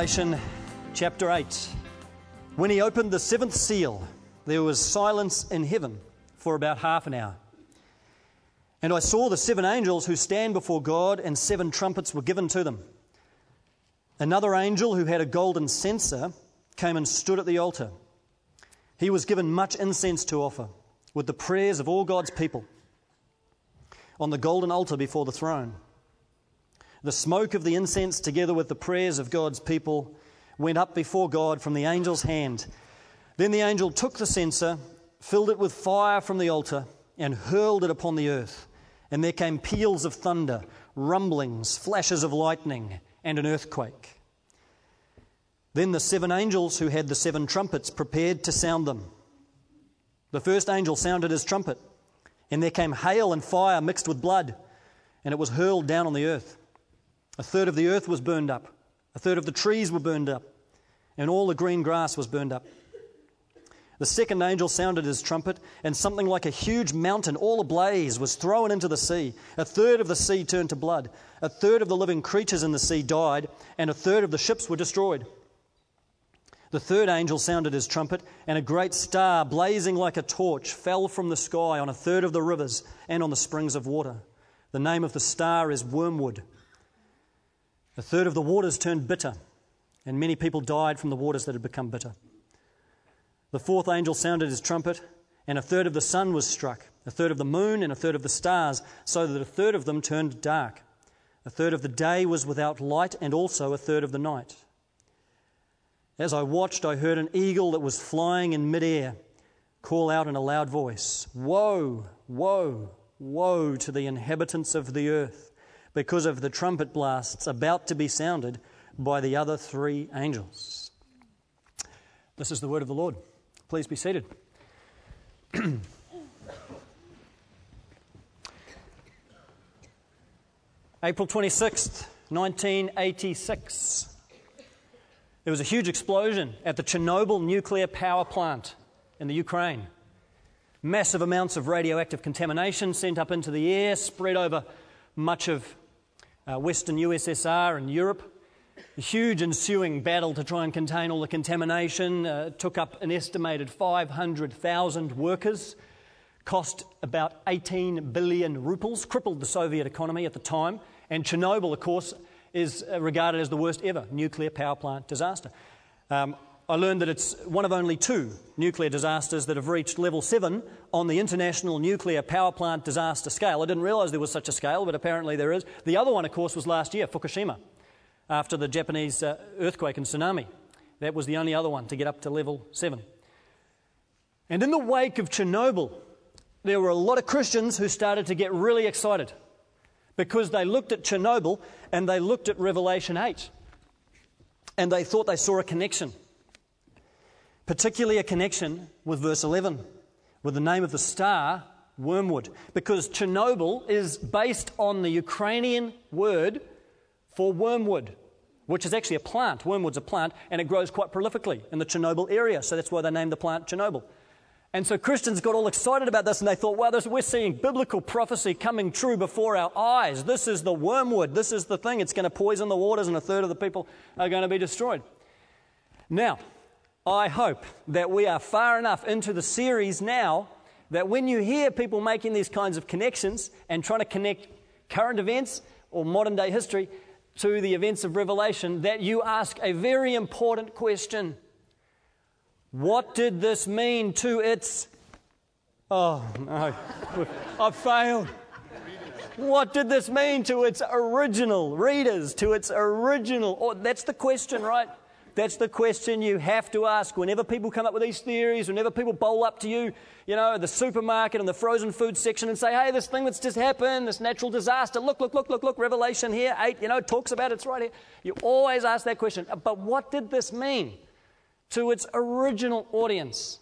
Revelation chapter 8. When he opened the seventh seal, there was silence in heaven for about half an hour. And I saw the seven angels who stand before God, and seven trumpets were given to them. Another angel who had a golden censer came and stood at the altar. He was given much incense to offer, with the prayers of all God's people, on the golden altar before the throne. The smoke of the incense, together with the prayers of God's people, went up before God from the angel's hand. Then the angel took the censer, filled it with fire from the altar, and hurled it upon the earth. And there came peals of thunder, rumblings, flashes of lightning, and an earthquake. Then the seven angels who had the seven trumpets prepared to sound them. The first angel sounded his trumpet, and there came hail and fire mixed with blood, and it was hurled down on the earth. A third of the earth was burned up, a third of the trees were burned up, and all the green grass was burned up. The second angel sounded his trumpet, and something like a huge mountain, all ablaze, was thrown into the sea. A third of the sea turned to blood. A third of the living creatures in the sea died, and a third of the ships were destroyed. The third angel sounded his trumpet, and a great star, blazing like a torch, fell from the sky on a third of the rivers and on the springs of water. The name of the star is Wormwood. A third of the waters turned bitter, and many people died from the waters that had become bitter. The fourth angel sounded his trumpet, and a third of the sun was struck, a third of the moon, and a third of the stars, so that a third of them turned dark. A third of the day was without light, and also a third of the night. As I watched, I heard an eagle that was flying in midair call out in a loud voice Woe, woe, woe to the inhabitants of the earth! Because of the trumpet blasts about to be sounded by the other three angels. This is the word of the Lord. Please be seated. April 26th, 1986. There was a huge explosion at the Chernobyl nuclear power plant in the Ukraine. Massive amounts of radioactive contamination sent up into the air, spread over much of uh, Western USSR and Europe. The huge ensuing battle to try and contain all the contamination uh, took up an estimated 500,000 workers, cost about 18 billion rubles, crippled the Soviet economy at the time. And Chernobyl, of course, is uh, regarded as the worst ever nuclear power plant disaster. Um, I learned that it's one of only two nuclear disasters that have reached level seven on the international nuclear power plant disaster scale. I didn't realize there was such a scale, but apparently there is. The other one, of course, was last year, Fukushima, after the Japanese uh, earthquake and tsunami. That was the only other one to get up to level seven. And in the wake of Chernobyl, there were a lot of Christians who started to get really excited because they looked at Chernobyl and they looked at Revelation 8 and they thought they saw a connection particularly a connection with verse 11, with the name of the star, Wormwood, because Chernobyl is based on the Ukrainian word for wormwood, which is actually a plant. Wormwood's a plant, and it grows quite prolifically in the Chernobyl area, so that's why they named the plant Chernobyl. And so Christians got all excited about this and they thought, wow, this, we're seeing biblical prophecy coming true before our eyes. This is the wormwood. This is the thing. It's going to poison the waters and a third of the people are going to be destroyed. Now, I hope that we are far enough into the series now that when you hear people making these kinds of connections and trying to connect current events or modern day history to the events of Revelation, that you ask a very important question What did this mean to its. Oh, no, I've failed. What did this mean to its original readers, to its original? Oh, that's the question, right? That's the question you have to ask whenever people come up with these theories, whenever people bowl up to you, you know, the supermarket and the frozen food section and say, hey, this thing that's just happened, this natural disaster, look, look, look, look, look, Revelation here, 8, you know, talks about it, it's right here. You always ask that question. But what did this mean to its original audience?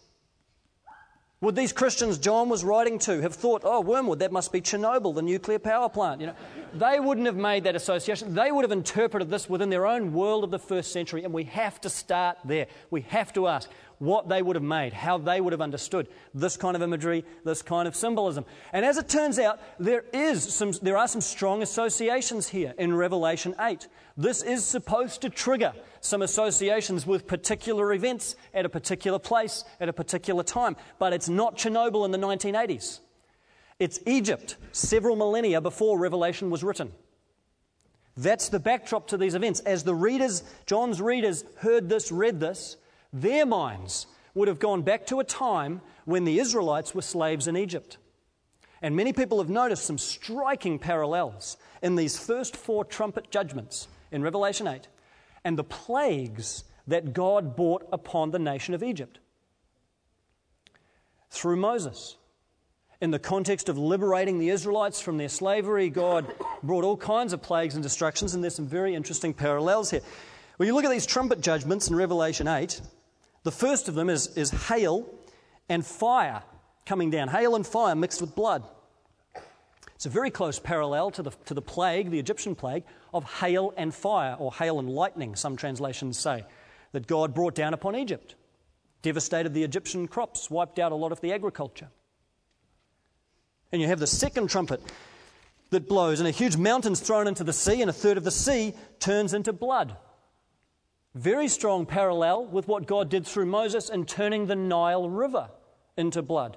Would these Christians John was writing to have thought, oh, Wormwood, that must be Chernobyl, the nuclear power plant? You know, They wouldn't have made that association. They would have interpreted this within their own world of the first century, and we have to start there. We have to ask what they would have made, how they would have understood this kind of imagery, this kind of symbolism. And as it turns out, there, is some, there are some strong associations here in Revelation 8. This is supposed to trigger some associations with particular events at a particular place at a particular time, but it's not Chernobyl in the 1980s. It's Egypt, several millennia before Revelation was written. That's the backdrop to these events. As the readers, John's readers, heard this, read this, their minds would have gone back to a time when the Israelites were slaves in Egypt. And many people have noticed some striking parallels in these first four trumpet judgments in Revelation 8 and the plagues that God brought upon the nation of Egypt through Moses. In the context of liberating the Israelites from their slavery, God brought all kinds of plagues and destructions, and there's some very interesting parallels here. When you look at these trumpet judgments in Revelation 8, the first of them is, is hail and fire coming down. Hail and fire mixed with blood. It's a very close parallel to the, to the plague, the Egyptian plague, of hail and fire, or hail and lightning, some translations say, that God brought down upon Egypt. Devastated the Egyptian crops, wiped out a lot of the agriculture. And you have the second trumpet that blows, and a huge mountain's thrown into the sea, and a third of the sea turns into blood. Very strong parallel with what God did through Moses in turning the Nile River into blood.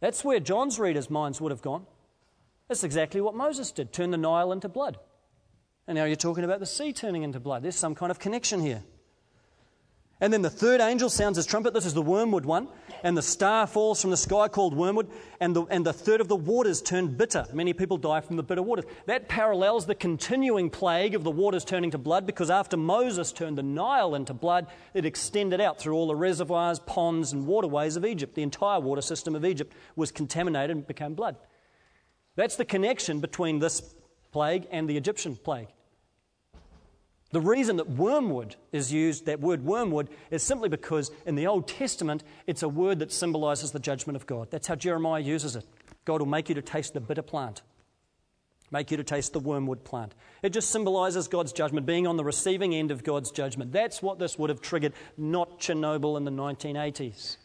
That's where John's readers' minds would have gone. That's exactly what Moses did turn the Nile into blood. And now you're talking about the sea turning into blood. There's some kind of connection here. And then the third angel sounds his trumpet. This is the wormwood one. And the star falls from the sky called wormwood. And the, and the third of the waters turned bitter. Many people die from the bitter waters. That parallels the continuing plague of the waters turning to blood because after Moses turned the Nile into blood, it extended out through all the reservoirs, ponds, and waterways of Egypt. The entire water system of Egypt was contaminated and became blood. That's the connection between this plague and the Egyptian plague. The reason that wormwood is used, that word wormwood, is simply because in the Old Testament it's a word that symbolizes the judgment of God. That's how Jeremiah uses it. God will make you to taste the bitter plant, make you to taste the wormwood plant. It just symbolizes God's judgment, being on the receiving end of God's judgment. That's what this would have triggered, not Chernobyl in the 1980s.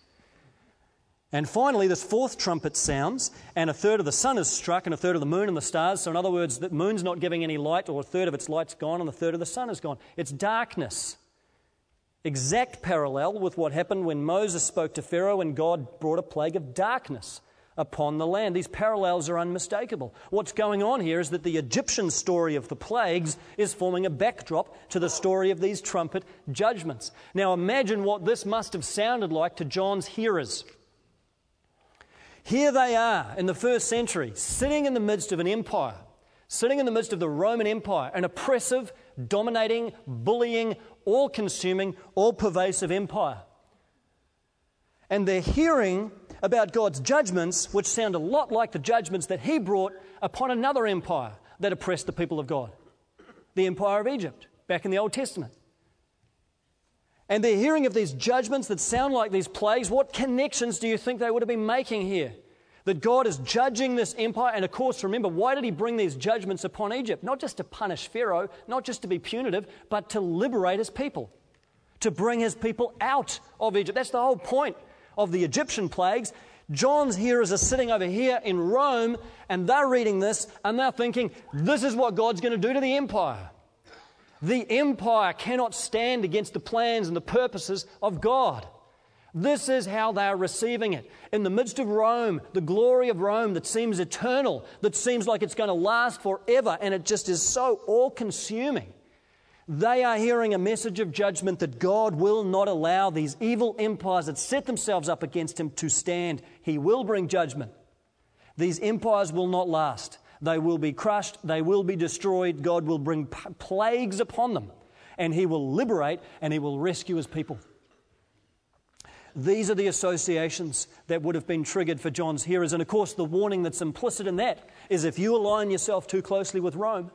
And finally, this fourth trumpet sounds, and a third of the sun is struck, and a third of the moon and the stars. So, in other words, the moon's not giving any light, or a third of its light's gone, and a third of the sun is gone. It's darkness. Exact parallel with what happened when Moses spoke to Pharaoh and God brought a plague of darkness upon the land. These parallels are unmistakable. What's going on here is that the Egyptian story of the plagues is forming a backdrop to the story of these trumpet judgments. Now, imagine what this must have sounded like to John's hearers. Here they are in the first century, sitting in the midst of an empire, sitting in the midst of the Roman Empire, an oppressive, dominating, bullying, all consuming, all pervasive empire. And they're hearing about God's judgments, which sound a lot like the judgments that He brought upon another empire that oppressed the people of God the empire of Egypt, back in the Old Testament. And they're hearing of these judgments that sound like these plagues. What connections do you think they would have been making here? That God is judging this empire. And of course, remember, why did he bring these judgments upon Egypt? Not just to punish Pharaoh, not just to be punitive, but to liberate his people, to bring his people out of Egypt. That's the whole point of the Egyptian plagues. John's hearers are sitting over here in Rome, and they're reading this, and they're thinking, this is what God's going to do to the empire. The empire cannot stand against the plans and the purposes of God. This is how they are receiving it. In the midst of Rome, the glory of Rome that seems eternal, that seems like it's going to last forever, and it just is so all consuming. They are hearing a message of judgment that God will not allow these evil empires that set themselves up against Him to stand. He will bring judgment. These empires will not last. They will be crushed, they will be destroyed. God will bring plagues upon them, and He will liberate and He will rescue His people. These are the associations that would have been triggered for John's hearers. And of course, the warning that's implicit in that is if you align yourself too closely with Rome,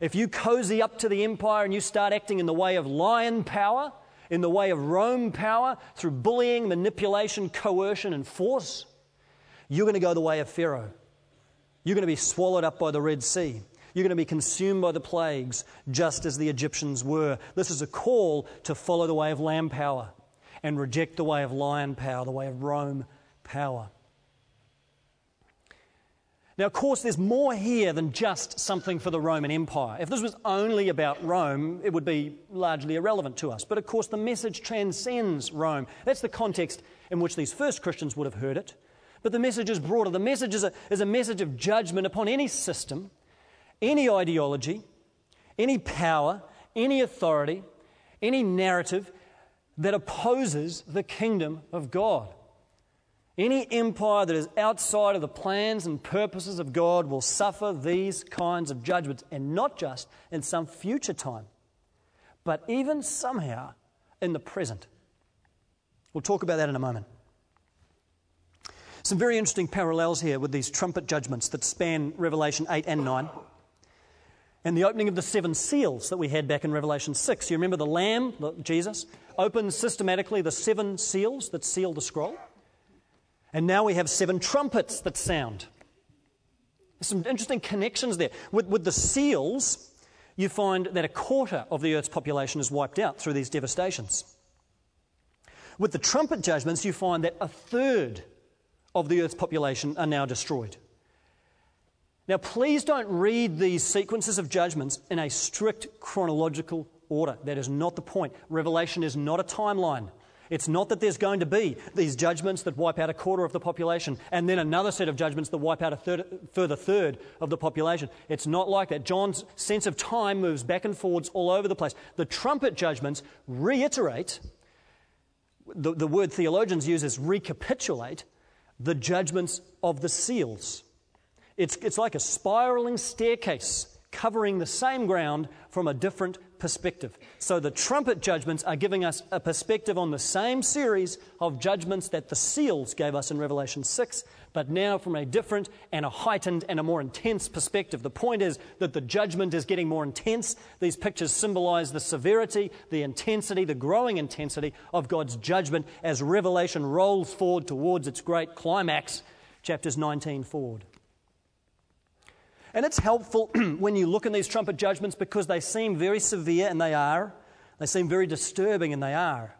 if you cozy up to the empire and you start acting in the way of lion power, in the way of Rome power, through bullying, manipulation, coercion, and force, you're going to go the way of Pharaoh. You're going to be swallowed up by the Red Sea. You're going to be consumed by the plagues, just as the Egyptians were. This is a call to follow the way of lamb power and reject the way of lion power, the way of Rome power. Now, of course, there's more here than just something for the Roman Empire. If this was only about Rome, it would be largely irrelevant to us. But of course, the message transcends Rome. That's the context in which these first Christians would have heard it. But the message is broader. The message is a, is a message of judgment upon any system, any ideology, any power, any authority, any narrative that opposes the kingdom of God. Any empire that is outside of the plans and purposes of God will suffer these kinds of judgments, and not just in some future time, but even somehow in the present. We'll talk about that in a moment. Some very interesting parallels here with these trumpet judgments that span Revelation 8 and 9. And the opening of the seven seals that we had back in Revelation 6. You remember the Lamb, Jesus, opens systematically the seven seals that seal the scroll. And now we have seven trumpets that sound. There's some interesting connections there. With, with the seals, you find that a quarter of the earth's population is wiped out through these devastations. With the trumpet judgments, you find that a third of the earth's population are now destroyed. Now, please don't read these sequences of judgments in a strict chronological order. That is not the point. Revelation is not a timeline. It's not that there's going to be these judgments that wipe out a quarter of the population and then another set of judgments that wipe out a third, further third of the population. It's not like that. John's sense of time moves back and forwards all over the place. The trumpet judgments reiterate, the, the word theologians use is recapitulate, the judgments of the seals. It's, it's like a spiraling staircase covering the same ground from a different perspective. So the trumpet judgments are giving us a perspective on the same series of judgments that the seals gave us in Revelation 6, but now from a different and a heightened and a more intense perspective. The point is that the judgment is getting more intense. These pictures symbolize the severity, the intensity, the growing intensity of God's judgment as Revelation rolls forward towards its great climax, chapters 19 forward. And it's helpful when you look in these trumpet judgments because they seem very severe, and they are. They seem very disturbing, and they are.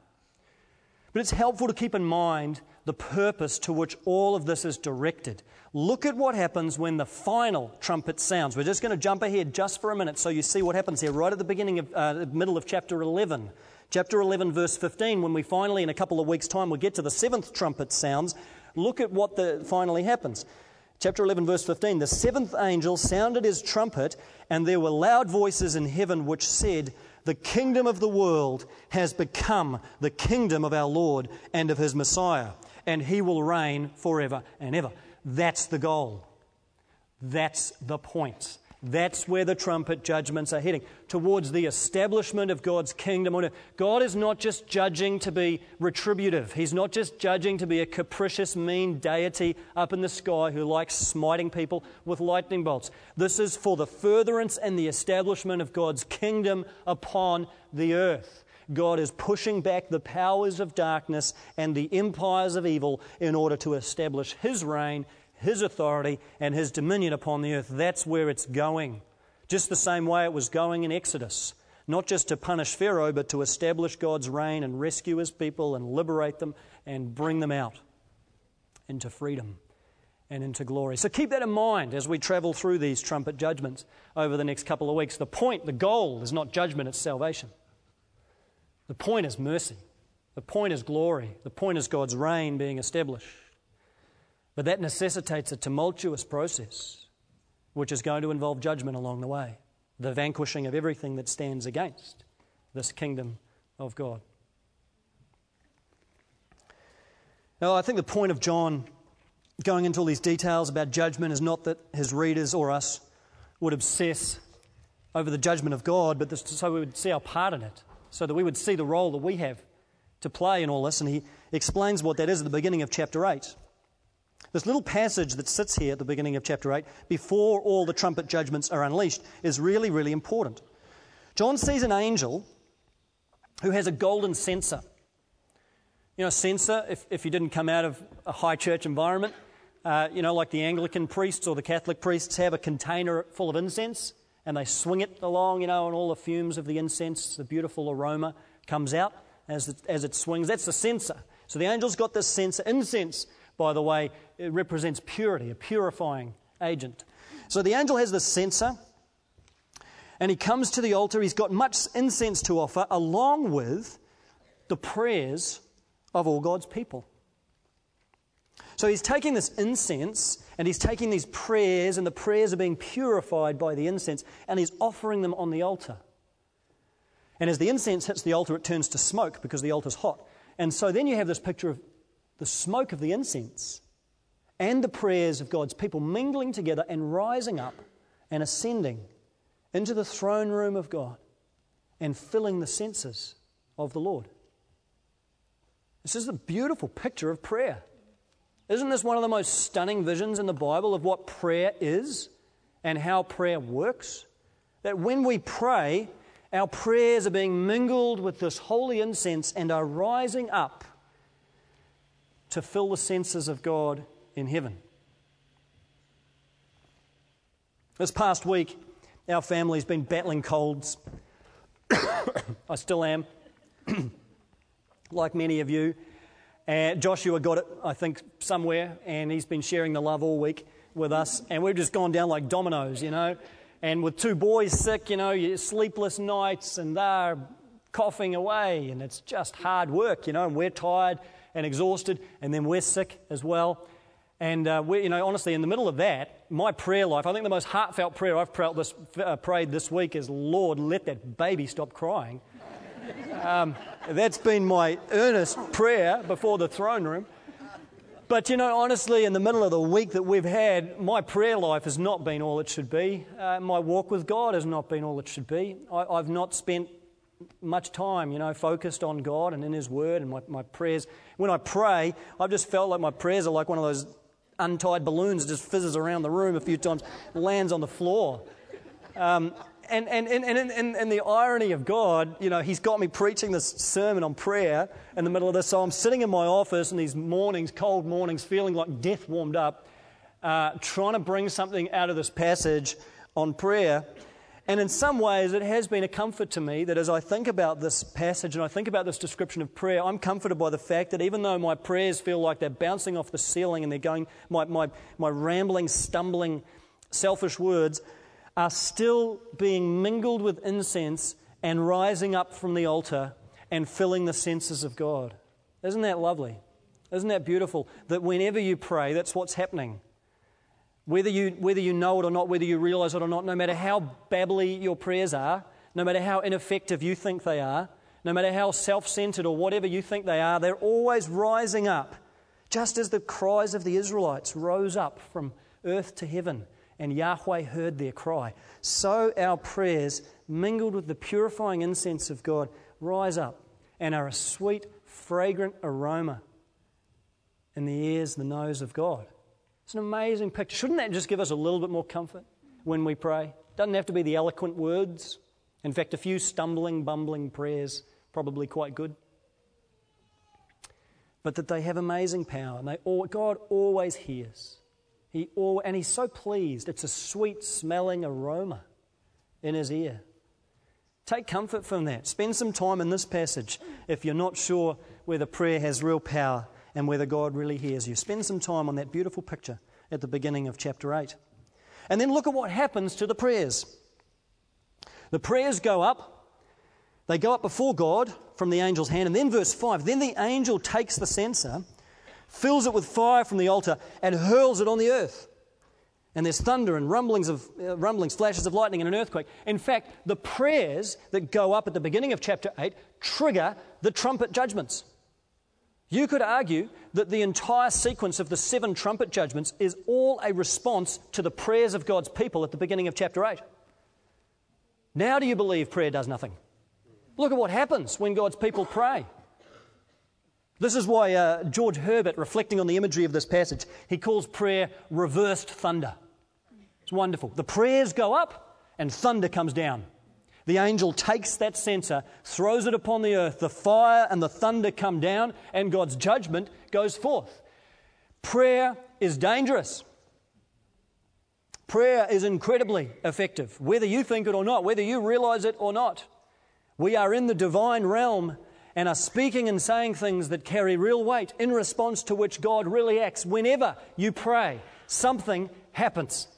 But it's helpful to keep in mind the purpose to which all of this is directed. Look at what happens when the final trumpet sounds. We're just going to jump ahead just for a minute so you see what happens here right at the beginning of uh, the middle of chapter 11. Chapter 11, verse 15, when we finally, in a couple of weeks' time, will get to the seventh trumpet sounds, look at what the, finally happens. Chapter 11, verse 15 The seventh angel sounded his trumpet, and there were loud voices in heaven which said, The kingdom of the world has become the kingdom of our Lord and of his Messiah, and he will reign forever and ever. That's the goal. That's the point. That's where the trumpet judgments are heading, towards the establishment of God's kingdom on earth. God is not just judging to be retributive. He's not just judging to be a capricious, mean deity up in the sky who likes smiting people with lightning bolts. This is for the furtherance and the establishment of God's kingdom upon the earth. God is pushing back the powers of darkness and the empires of evil in order to establish His reign his authority and his dominion upon the earth. That's where it's going. Just the same way it was going in Exodus. Not just to punish Pharaoh, but to establish God's reign and rescue his people and liberate them and bring them out into freedom and into glory. So keep that in mind as we travel through these trumpet judgments over the next couple of weeks. The point, the goal is not judgment, it's salvation. The point is mercy. The point is glory. The point is God's reign being established. But that necessitates a tumultuous process, which is going to involve judgment along the way, the vanquishing of everything that stands against this kingdom of God. Now, I think the point of John going into all these details about judgment is not that his readers or us would obsess over the judgment of God, but so we would see our part in it, so that we would see the role that we have to play in all this. And he explains what that is at the beginning of chapter 8. This little passage that sits here at the beginning of chapter 8, before all the trumpet judgments are unleashed, is really, really important. John sees an angel who has a golden censer. You know, a censer, if, if you didn't come out of a high church environment, uh, you know, like the Anglican priests or the Catholic priests have a container full of incense, and they swing it along, you know, and all the fumes of the incense, the beautiful aroma comes out as it, as it swings. That's the censer. So the angel's got this censer. Incense, by the way, it represents purity, a purifying agent. So the angel has this censer, and he comes to the altar. He's got much incense to offer, along with the prayers of all God's people. So he's taking this incense and he's taking these prayers, and the prayers are being purified by the incense, and he's offering them on the altar. And as the incense hits the altar, it turns to smoke because the altar's hot. And so then you have this picture of the smoke of the incense and the prayers of God's people mingling together and rising up and ascending into the throne room of God and filling the censers of the Lord. This is a beautiful picture of prayer. Isn't this one of the most stunning visions in the Bible of what prayer is and how prayer works? That when we pray, our prayers are being mingled with this holy incense and are rising up to fill the senses of God in heaven. This past week, our family's been battling colds. I still am, like many of you. And Joshua got it, I think, somewhere, and he's been sharing the love all week with us. And we've just gone down like dominoes, you know. And with two boys sick, you know, sleepless nights, and they're coughing away, and it's just hard work, you know. And we're tired and exhausted, and then we're sick as well. And uh, we, you know, honestly, in the middle of that, my prayer life, I think the most heartfelt prayer I've prayed this, uh, prayed this week is, Lord, let that baby stop crying. Um, that's been my earnest prayer before the throne room. But you know, honestly, in the middle of the week that we've had, my prayer life has not been all it should be. Uh, my walk with God has not been all it should be. I, have not spent much time, you know, focused on God and in His Word and my, my prayers. When I pray, I've just felt like my prayers are like one of those untied balloons that just fizzes around the room a few times, lands on the floor. Um, and, and, and, and, and, the irony of God, you know, He's got me preaching this sermon on prayer in the middle of this. So I'm sitting in my office in these mornings, cold mornings, feeling like death warmed up, uh, trying to bring something out of this passage on prayer. And in some ways, it has been a comfort to me that as I think about this passage and I think about this description of prayer, I'm comforted by the fact that even though my prayers feel like they're bouncing off the ceiling and they're going, my, my, my rambling, stumbling, selfish words, are still being mingled with incense and rising up from the altar and filling the senses of God. Isn't that lovely? Isn't that beautiful? That whenever you pray, that's what's happening. Whether you, whether you know it or not, whether you realize it or not, no matter how babbly your prayers are, no matter how ineffective you think they are, no matter how self centered or whatever you think they are, they're always rising up, just as the cries of the Israelites rose up from earth to heaven and Yahweh heard their cry. So our prayers, mingled with the purifying incense of God, rise up and are a sweet, fragrant aroma in the ears, the nose of God. It's an amazing picture. Shouldn't that just give us a little bit more comfort when we pray? Doesn't have to be the eloquent words. In fact, a few stumbling, bumbling prayers probably quite good. But that they have amazing power, and they all, God always hears. He and he's so pleased. It's a sweet smelling aroma in his ear. Take comfort from that. Spend some time in this passage if you're not sure whether prayer has real power and whether God really hears you. Spend some time on that beautiful picture at the beginning of chapter 8. And then look at what happens to the prayers. The prayers go up, they go up before God from the angel's hand. And then, verse 5 then the angel takes the censer fills it with fire from the altar, and hurls it on the earth. And there's thunder and rumblings of uh, rumblings, flashes of lightning, and an earthquake. In fact, the prayers that go up at the beginning of chapter 8 trigger the trumpet judgments. You could argue that the entire sequence of the seven trumpet judgments is all a response to the prayers of God's people at the beginning of chapter 8. Now, do you believe prayer does nothing? Look at what happens when God's people pray. This is why uh, George Herbert, reflecting on the imagery of this passage, he calls prayer reversed thunder. It's wonderful. The prayers go up and thunder comes down. The angel takes that censer, throws it upon the earth, the fire and the thunder come down, and God's judgment goes forth. Prayer is dangerous. Prayer is incredibly effective, whether you think it or not, whether you realize it or not. We are in the divine realm and are speaking and saying things that carry real weight in response to which God really acts. Whenever you pray, something happens.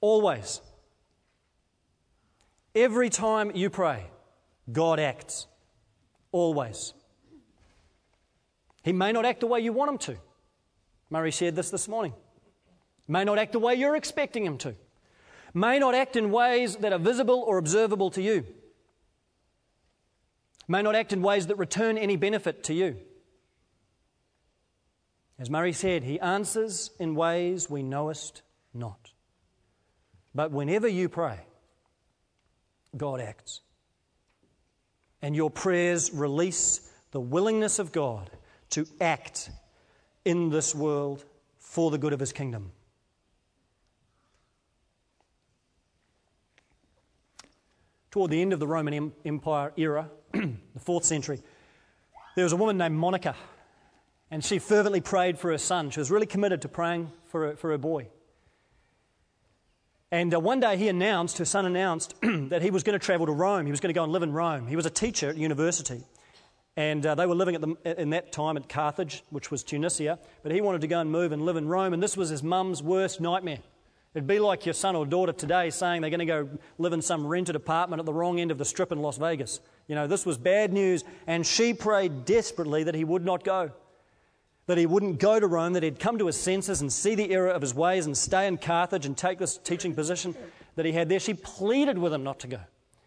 Always. Every time you pray, God acts. Always. He may not act the way you want him to. Murray shared this this morning. May not act the way you're expecting him to. May not act in ways that are visible or observable to you. May not act in ways that return any benefit to you. As Murray said, he answers in ways we knowest not. But whenever you pray, God acts. And your prayers release the willingness of God to act in this world for the good of his kingdom. Toward the end of the Roman Empire era, the fourth century, there was a woman named Monica, and she fervently prayed for her son. She was really committed to praying for her, for her boy. And uh, one day he announced, her son announced, that he was going to travel to Rome. He was going to go and live in Rome. He was a teacher at university. And uh, they were living at the, in that time at Carthage, which was Tunisia. But he wanted to go and move and live in Rome. And this was his mum's worst nightmare. It'd be like your son or daughter today saying they're going to go live in some rented apartment at the wrong end of the strip in Las Vegas. You know, this was bad news. And she prayed desperately that he would not go that he wouldn't go to Rome, that he'd come to his senses and see the error of his ways and stay in Carthage and take this teaching position that he had there. She pleaded with him not to go.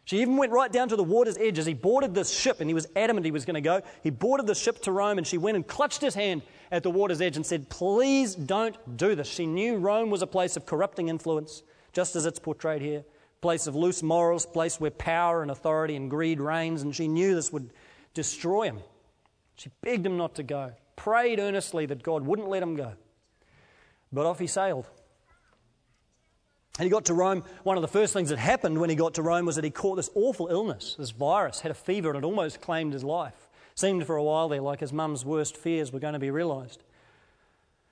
She even went right down to the water's edge as he boarded this ship, and he was adamant he was going to go. He boarded the ship to Rome, and she went and clutched his hand at the water's edge and said, Please don't do this. She knew Rome was a place of corrupting influence, just as it's portrayed here, place of loose morals, place where power and authority and greed reigns, and she knew this would destroy him. She begged him not to go prayed earnestly that God wouldn't let him go. But off he sailed. And he got to Rome. One of the first things that happened when he got to Rome was that he caught this awful illness, this virus, had a fever, and it almost claimed his life. Seemed for a while there like his mum's worst fears were going to be realised.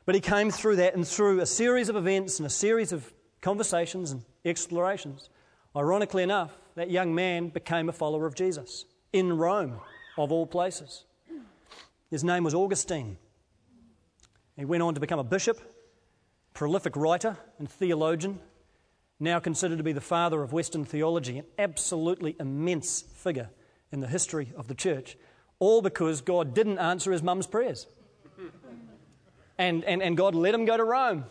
But he came through that and through a series of events and a series of conversations and explorations. Ironically enough, that young man became a follower of Jesus in Rome, of all places. His name was Augustine. He went on to become a bishop, prolific writer and theologian, now considered to be the father of Western theology, an absolutely immense figure in the history of the church, all because God didn't answer his mum's prayers. And, and, and God let him go to Rome.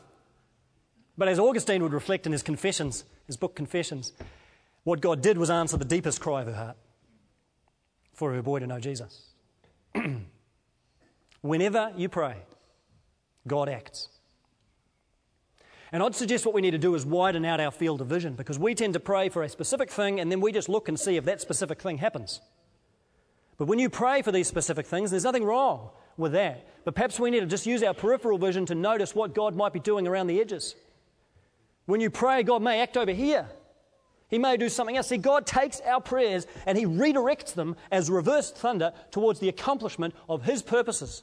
But as Augustine would reflect in his Confessions, his book Confessions, what God did was answer the deepest cry of her heart for her boy to know Jesus. Whenever you pray, God acts. And I'd suggest what we need to do is widen out our field of vision because we tend to pray for a specific thing and then we just look and see if that specific thing happens. But when you pray for these specific things, there's nothing wrong with that. But perhaps we need to just use our peripheral vision to notice what God might be doing around the edges. When you pray, God may act over here. He may do something else. See, God takes our prayers and He redirects them as reversed thunder towards the accomplishment of His purposes.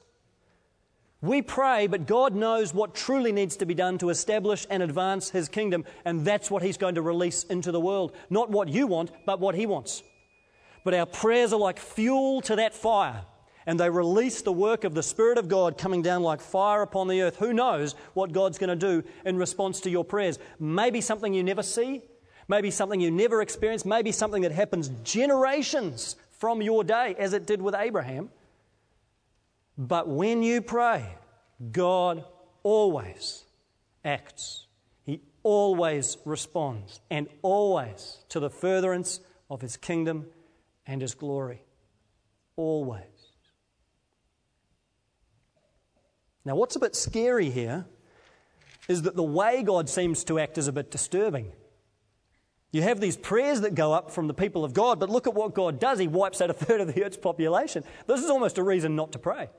We pray, but God knows what truly needs to be done to establish and advance His kingdom, and that's what He's going to release into the world. Not what you want, but what He wants. But our prayers are like fuel to that fire, and they release the work of the Spirit of God coming down like fire upon the earth. Who knows what God's going to do in response to your prayers? Maybe something you never see, maybe something you never experience, maybe something that happens generations from your day, as it did with Abraham. But when you pray, God always acts. He always responds, and always to the furtherance of His kingdom and His glory. Always. Now, what's a bit scary here is that the way God seems to act is a bit disturbing. You have these prayers that go up from the people of God, but look at what God does. He wipes out a third of the earth's population. This is almost a reason not to pray.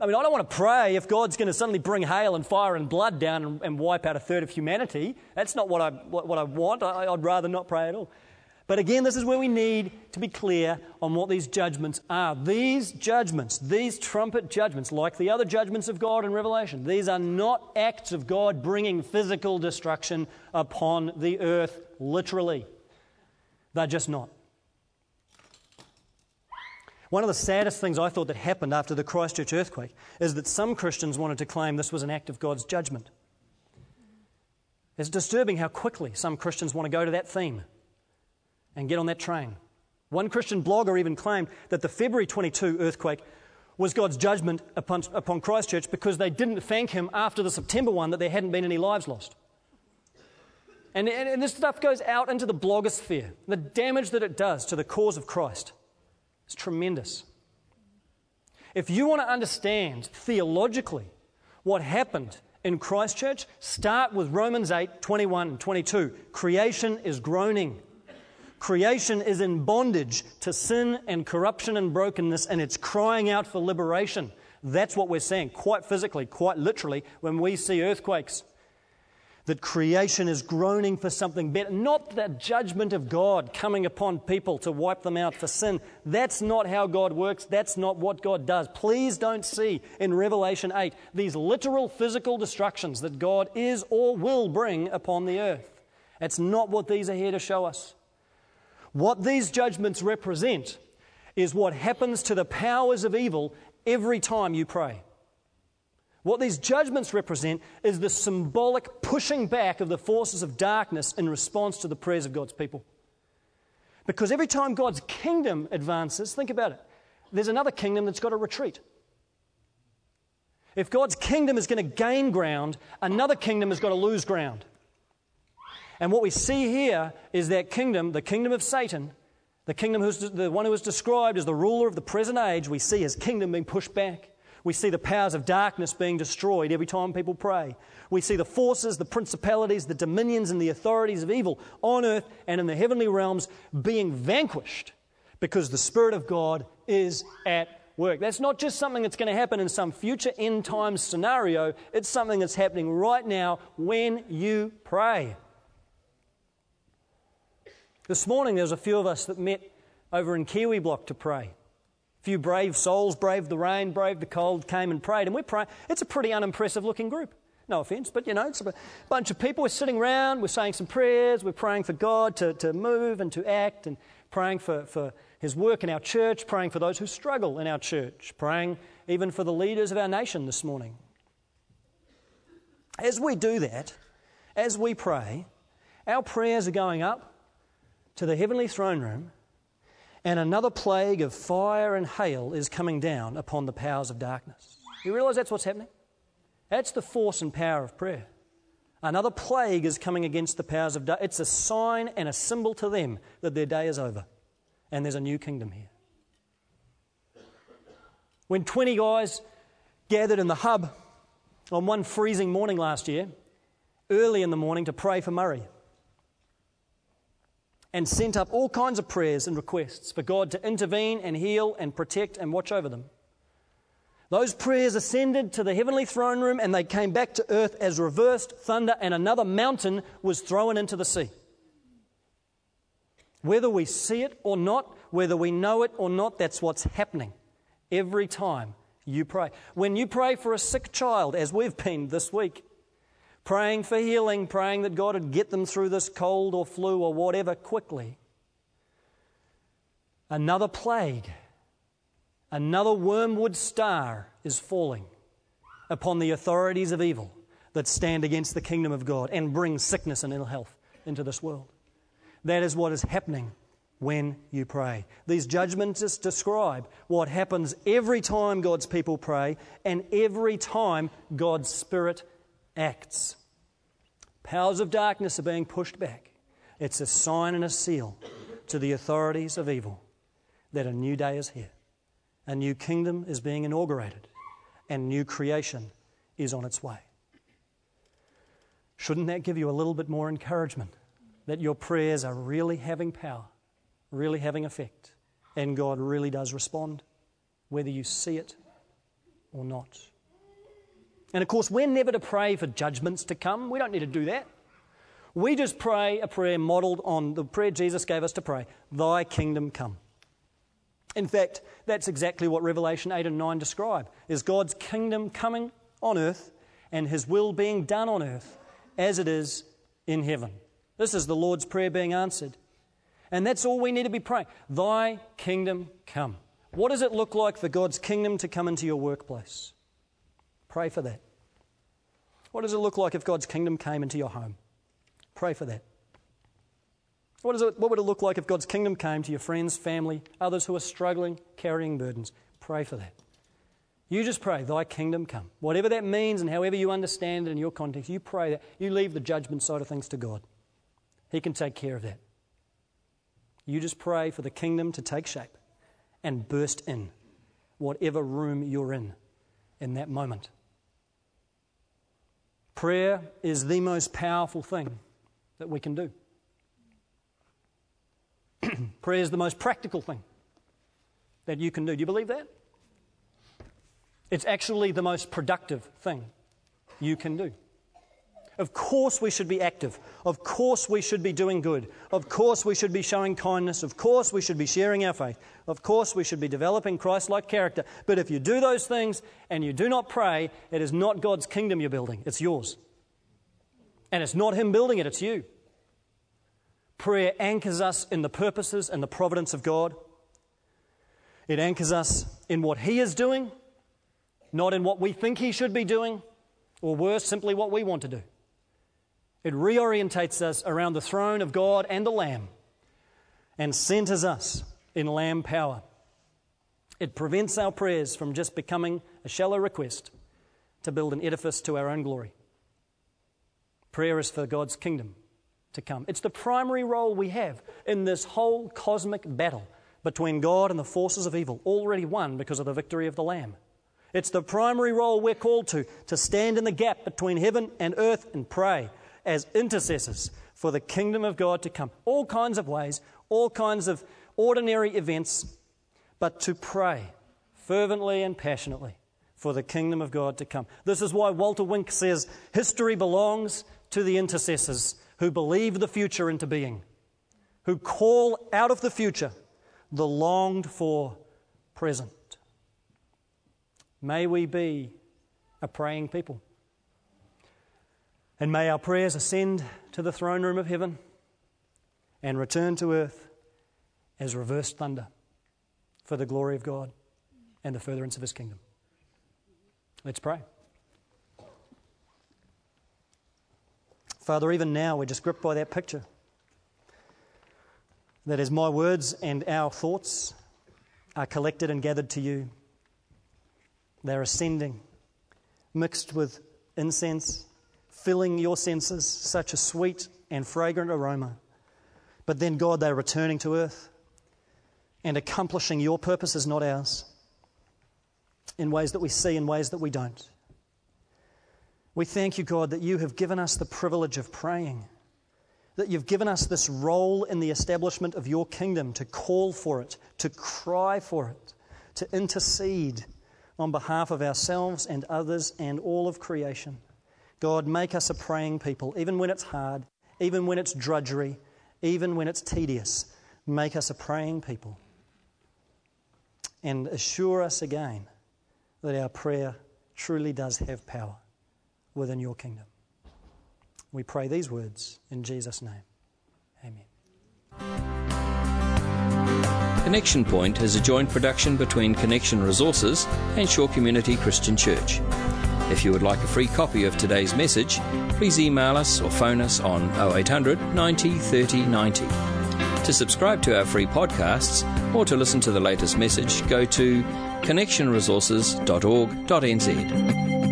I mean, I don't want to pray if God's going to suddenly bring hail and fire and blood down and, and wipe out a third of humanity. That's not what I, what, what I want. I, I'd rather not pray at all. But again, this is where we need to be clear on what these judgments are. These judgments, these trumpet judgments, like the other judgments of God in Revelation, these are not acts of God bringing physical destruction upon the earth, literally. They're just not. One of the saddest things I thought that happened after the Christchurch earthquake is that some Christians wanted to claim this was an act of God's judgment. It's disturbing how quickly some Christians want to go to that theme and get on that train. One Christian blogger even claimed that the February 22 earthquake was God's judgment upon, upon Christchurch because they didn't thank him after the September one that there hadn't been any lives lost. And, and, and this stuff goes out into the blogosphere. The damage that it does to the cause of Christ is tremendous. If you want to understand theologically what happened in Christchurch, start with Romans 8 21 and 22. Creation is groaning. Creation is in bondage to sin and corruption and brokenness, and it's crying out for liberation. That's what we're saying, quite physically, quite literally, when we see earthquakes that creation is groaning for something better, not the judgment of God coming upon people to wipe them out for sin. That's not how God works. That's not what God does. Please don't see in Revelation 8 these literal physical destructions that God is or will bring upon the earth. That's not what these are here to show us. What these judgments represent is what happens to the powers of evil every time you pray. What these judgments represent is the symbolic pushing back of the forces of darkness in response to the prayers of God's people. Because every time God's kingdom advances, think about it, there's another kingdom that's got to retreat. If God's kingdom is going to gain ground, another kingdom has got to lose ground. And what we see here is that kingdom, the kingdom of Satan, the kingdom who's the one who is described as the ruler of the present age, we see his kingdom being pushed back. We see the powers of darkness being destroyed every time people pray. We see the forces, the principalities, the dominions, and the authorities of evil on earth and in the heavenly realms being vanquished because the Spirit of God is at work. That's not just something that's going to happen in some future end times scenario, it's something that's happening right now when you pray. This morning, there was a few of us that met over in Kiwi Block to pray A few brave souls braved the rain, braved the cold, came and prayed. And we pray. It's a pretty unimpressive looking group. No offense, but you know, it's a bunch of people. We're sitting around, we're saying some prayers, we're praying for God to, to move and to act, and praying for, for His work in our church, praying for those who struggle in our church, praying even for the leaders of our nation this morning. As we do that, as we pray, our prayers are going up to the heavenly throne room and another plague of fire and hail is coming down upon the powers of darkness. You realize that's what's happening? That's the force and power of prayer. Another plague is coming against the powers of darkness. It's a sign and a symbol to them that their day is over and there's a new kingdom here. When 20 guys gathered in the hub on one freezing morning last year, early in the morning to pray for Murray, and sent up all kinds of prayers and requests for God to intervene and heal and protect and watch over them. Those prayers ascended to the heavenly throne room and they came back to earth as reversed thunder, and another mountain was thrown into the sea. Whether we see it or not, whether we know it or not, that's what's happening every time you pray. When you pray for a sick child, as we've been this week, praying for healing, praying that God would get them through this cold or flu or whatever quickly. Another plague, another wormwood star is falling upon the authorities of evil that stand against the kingdom of God and bring sickness and ill health into this world. That is what is happening when you pray. These judgments describe what happens every time God's people pray and every time God's Spirit acts. Powers of darkness are being pushed back. It's a sign and a seal to the authorities of evil that a new day is here. A new kingdom is being inaugurated, and new creation is on its way. Shouldn't that give you a little bit more encouragement that your prayers are really having power, really having effect, and God really does respond, whether you see it or not? And of course, we're never to pray for judgments to come. We don't need to do that. We just pray a prayer modeled on the prayer Jesus gave us to pray Thy kingdom come. In fact, that's exactly what Revelation 8 and 9 describe is God's kingdom coming on earth and his will being done on earth as it is in heaven. This is the Lord's prayer being answered. And that's all we need to be praying. Thy kingdom come. What does it look like for God's kingdom to come into your workplace? Pray for that. What does it look like if God's kingdom came into your home? Pray for that. What, it, what would it look like if God's kingdom came to your friends, family, others who are struggling, carrying burdens? Pray for that. You just pray, Thy kingdom come. Whatever that means and however you understand it in your context, you pray that. You leave the judgment side of things to God. He can take care of that. You just pray for the kingdom to take shape and burst in whatever room you're in in that moment. Prayer is the most powerful thing that we can do. Prayer is the most practical thing that you can do. Do you believe that? It's actually the most productive thing you can do. Of course, we should be active. Of course, we should be doing good. Of course, we should be showing kindness. Of course, we should be sharing our faith. Of course, we should be developing Christ like character. But if you do those things and you do not pray, it is not God's kingdom you're building, it's yours. And it's not Him building it, it's you. Prayer anchors us in the purposes and the providence of God. It anchors us in what He is doing, not in what we think He should be doing, or worse, simply what we want to do. It reorientates us around the throne of God and the Lamb and centers us in Lamb power. It prevents our prayers from just becoming a shallow request to build an edifice to our own glory. Prayer is for God's kingdom to come. It's the primary role we have in this whole cosmic battle between God and the forces of evil, already won because of the victory of the Lamb. It's the primary role we're called to, to stand in the gap between heaven and earth and pray as intercessors for the kingdom of God to come. All kinds of ways, all kinds of ordinary events, but to pray fervently and passionately for the kingdom of God to come. This is why Walter Wink says history belongs to the intercessors who believe the future into being, who call out of the future the longed for present. May we be a praying people. And may our prayers ascend to the throne room of heaven and return to earth as reversed thunder for the glory of God and the furtherance of his kingdom. Let's pray. Father, even now we're just gripped by that picture. That as my words and our thoughts are collected and gathered to you, they're ascending, mixed with incense, filling your senses, such a sweet and fragrant aroma. But then, God, they're returning to earth and accomplishing your purposes, not ours, in ways that we see, in ways that we don't. We thank you, God, that you have given us the privilege of praying, that you've given us this role in the establishment of your kingdom to call for it, to cry for it, to intercede on behalf of ourselves and others and all of creation. God, make us a praying people, even when it's hard, even when it's drudgery, even when it's tedious. Make us a praying people. And assure us again that our prayer truly does have power within your kingdom. We pray these words in Jesus' name. Amen. Connection Point is a joint production between Connection Resources and Shore Community Christian Church. If you would like a free copy of today's message, please email us or phone us on 0800 90 30 90. To subscribe to our free podcasts or to listen to the latest message, go to connectionresources.org.nz.